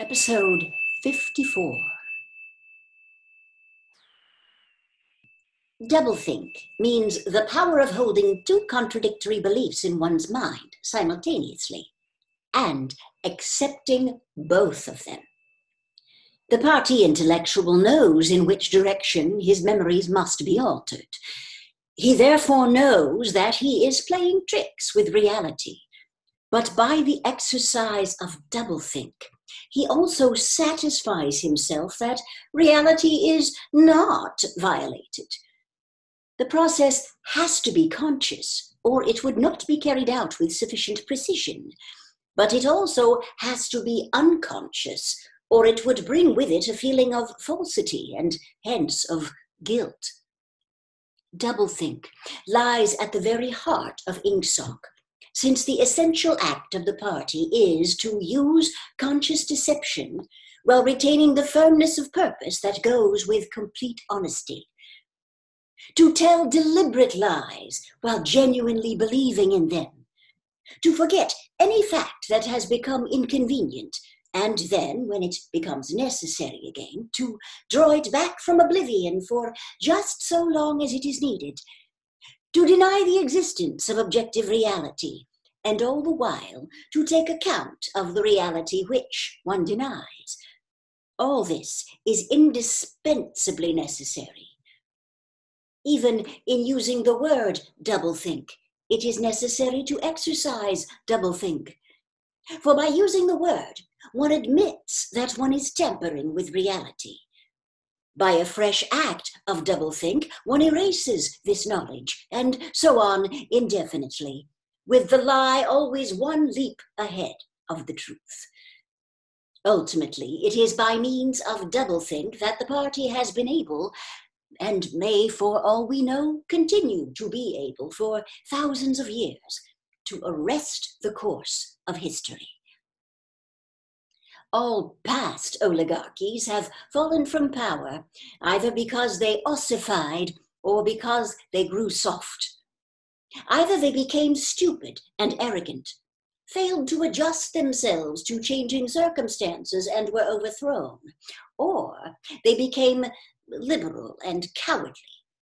Episode 54. Doublethink means the power of holding two contradictory beliefs in one's mind simultaneously and accepting both of them. The party intellectual knows in which direction his memories must be altered. He therefore knows that he is playing tricks with reality. But by the exercise of doublethink, he also satisfies himself that reality is not violated. The process has to be conscious, or it would not be carried out with sufficient precision. But it also has to be unconscious, or it would bring with it a feeling of falsity and hence of guilt. Doublethink lies at the very heart of Ingsoc, since the essential act of the party is to use conscious deception while retaining the firmness of purpose that goes with complete honesty. To tell deliberate lies while genuinely believing in them. To forget any fact that has become inconvenient, and then, when it becomes necessary again, to draw it back from oblivion for just so long as it is needed. To deny the existence of objective reality, and all the while to take account of the reality which one denies. All this is indispensably necessary. Even in using the word doublethink, it is necessary to exercise doublethink. For by using the word, one admits that one is tampering with reality. By a fresh act of doublethink, one erases this knowledge, and so on indefinitely with the lie always one leap ahead of the truth. Ultimately, it is by means of doublethink that the party has been able, and may, for all we know, continue to be able for thousands of years, to arrest the course of history. All past oligarchies have fallen from power either because they ossified or because they grew soft Either they became stupid and arrogant, failed to adjust themselves to changing circumstances and were overthrown, or they became liberal and cowardly,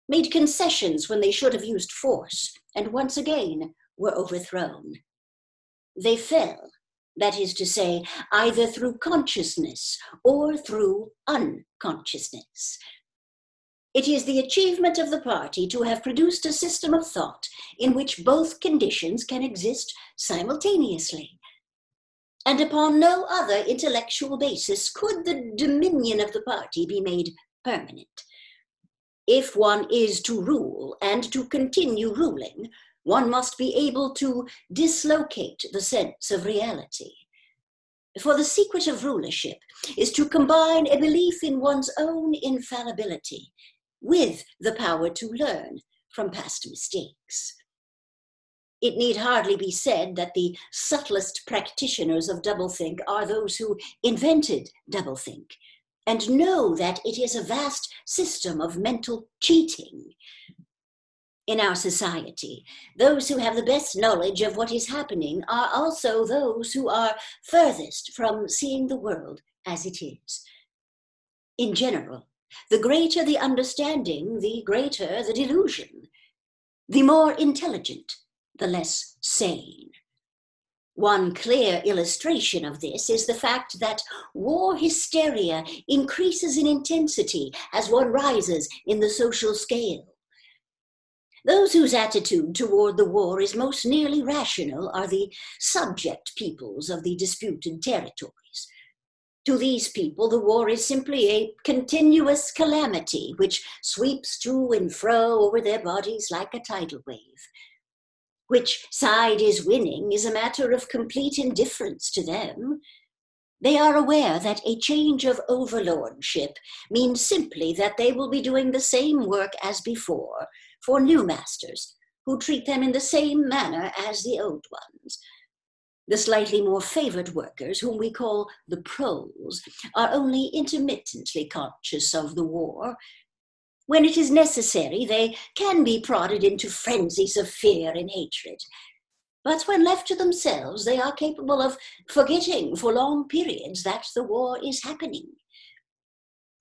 made concessions when they should have used force, and once again were overthrown. They fell, that is to say, either through consciousness or through unconsciousness. It is the achievement of the party to have produced a system of thought in which both conditions can exist simultaneously. And upon no other intellectual basis could the dominion of the party be made permanent. If one is to rule and to continue ruling, one must be able to dislocate the sense of reality. For the secret of rulership is to combine a belief in one's own infallibility with the power to learn from past mistakes. It need hardly be said that the subtlest practitioners of doublethink are those who invented doublethink and know that it is a vast system of mental cheating. In our society, those who have the best knowledge of what is happening are also those who are furthest from seeing the world as it is. In general, the greater the understanding, the greater the delusion. The more intelligent, the less sane. One clear illustration of this is the fact that war hysteria increases in intensity as one rises in the social scale. Those whose attitude toward the war is most nearly rational are the subject peoples of the disputed territories. To these people, the war is simply a continuous calamity which sweeps to and fro over their bodies like a tidal wave. Which side is winning is a matter of complete indifference to them. They are aware that a change of overlordship means simply that they will be doing the same work as before for new masters who treat them in the same manner as the old ones the slightly more favored workers, whom we call the proles, are only intermittently conscious of the war. When it is necessary, they can be prodded into frenzies of fear and hatred. But when left to themselves, they are capable of forgetting for long periods that the war is happening.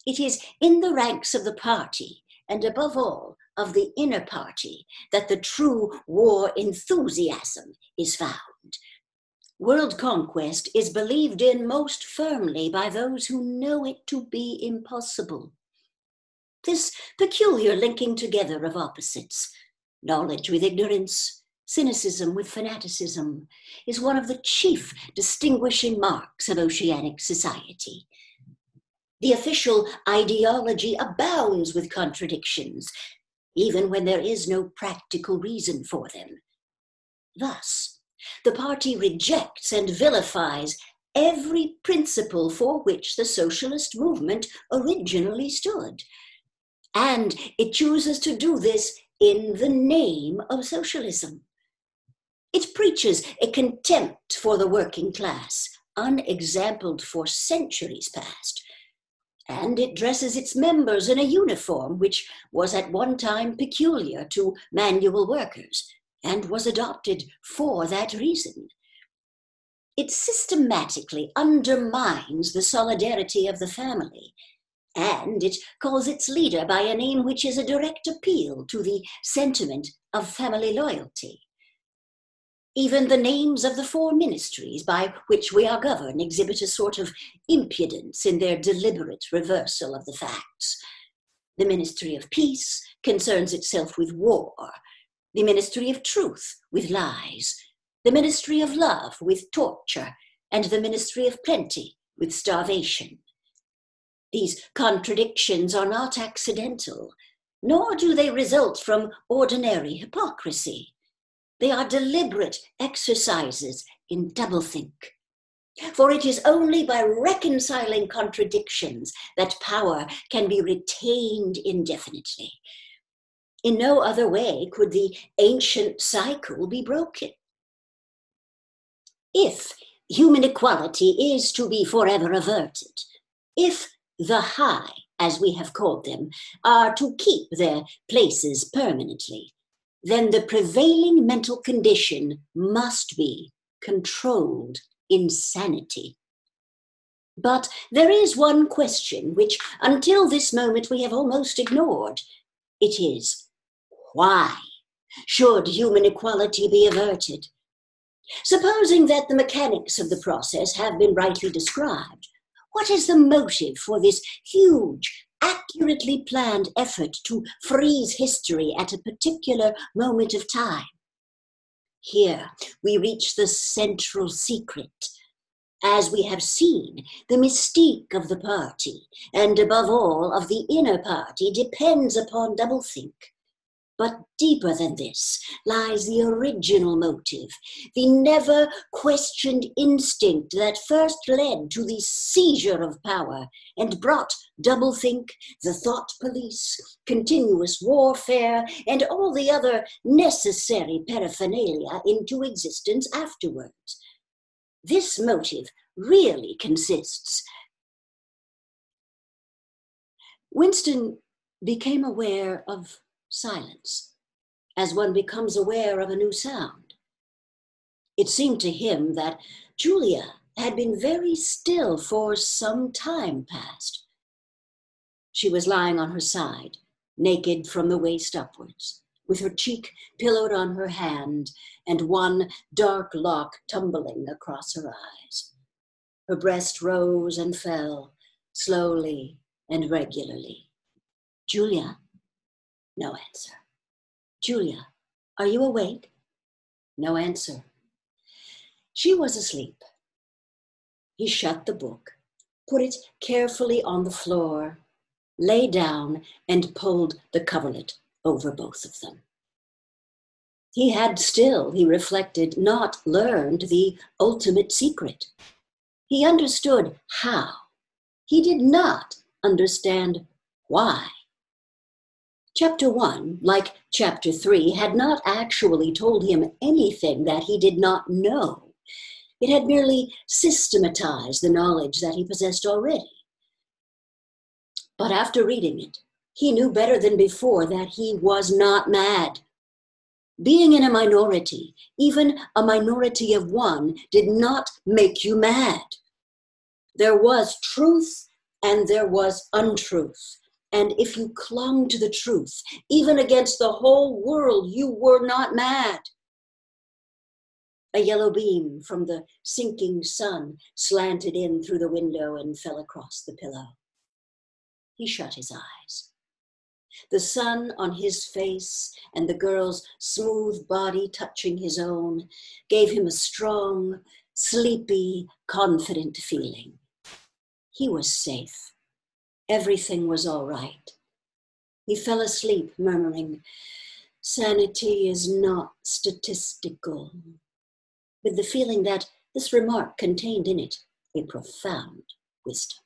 It is in the ranks of the party, and above all, of the inner party, that the true war enthusiasm is found. World conquest is believed in most firmly by those who know it to be impossible. This peculiar linking together of opposites, knowledge with ignorance, cynicism with fanaticism, is one of the chief distinguishing marks of oceanic society. The official ideology abounds with contradictions, even when there is no practical reason for them. Thus, the party rejects and vilifies every principle for which the socialist movement originally stood. And it chooses to do this in the name of socialism. It preaches a contempt for the working class, unexampled for centuries past, and it dresses its members in a uniform which was at one time peculiar to manual workers and was adopted for that reason. It systematically undermines the solidarity of the family, and it calls its leader by a name which is a direct appeal to the sentiment of family loyalty. Even the names of the four ministries by which we are governed exhibit a sort of impudence in their deliberate reversal of the facts. The Ministry of Peace concerns itself with war, the Ministry of Truth with lies, the Ministry of Love with torture, and the Ministry of Plenty with starvation. These contradictions are not accidental, nor do they result from ordinary hypocrisy. They are deliberate exercises in doublethink. For it is only by reconciling contradictions that power can be retained indefinitely. In no other way could the ancient cycle be broken. If human equality is to be forever averted, if the high, as we have called them, are to keep their places permanently, then the prevailing mental condition must be controlled insanity. But there is one question which, until this moment, we have almost ignored. It is why should human equality be averted? Supposing that the mechanics of the process have been rightly described, what is the motive for this huge accurately planned effort to freeze history at a particular moment of time. Here we reach the central secret. As we have seen, the mystique of the party, and above all of the inner party, depends upon doublethink. But deeper than this lies the original motive, the never questioned instinct that first led to the seizure of power and brought doublethink, the thought police, continuous warfare, and all the other necessary paraphernalia into existence afterwards. This motive really consists. Winston became aware of silence as one becomes aware of a new sound. It seemed to him that Julia had been very still for some time past. She was lying on her side, naked from the waist upwards, with her cheek pillowed on her hand and one dark lock tumbling across her eyes. Her breast rose and fell slowly and regularly. Julia, no answer. Julia, are you awake? No answer. She was asleep. He shut the book, put it carefully on the floor, lay down, and pulled the coverlet over both of them. He had still, he reflected, not learned the ultimate secret. He understood how. He did not understand why. Chapter 1, like Chapter 3, had not actually told him anything that he did not know. It had merely systematized the knowledge that he possessed already. But after reading it, he knew better than before that he was not mad. Being in a minority, even a minority of one, did not make you mad. There was truth and there was untruth. And if you clung to the truth, even against the whole world, you were not mad. A yellow beam from the sinking sun slanted in through the window and fell across the pillow. He shut his eyes. The sun on his face and the girl's smooth body touching his own gave him a strong, sleepy, confident feeling. He was safe. Everything was all right. He fell asleep, murmuring, Sanity is not statistical, with the feeling that this remark contained in it a profound wisdom.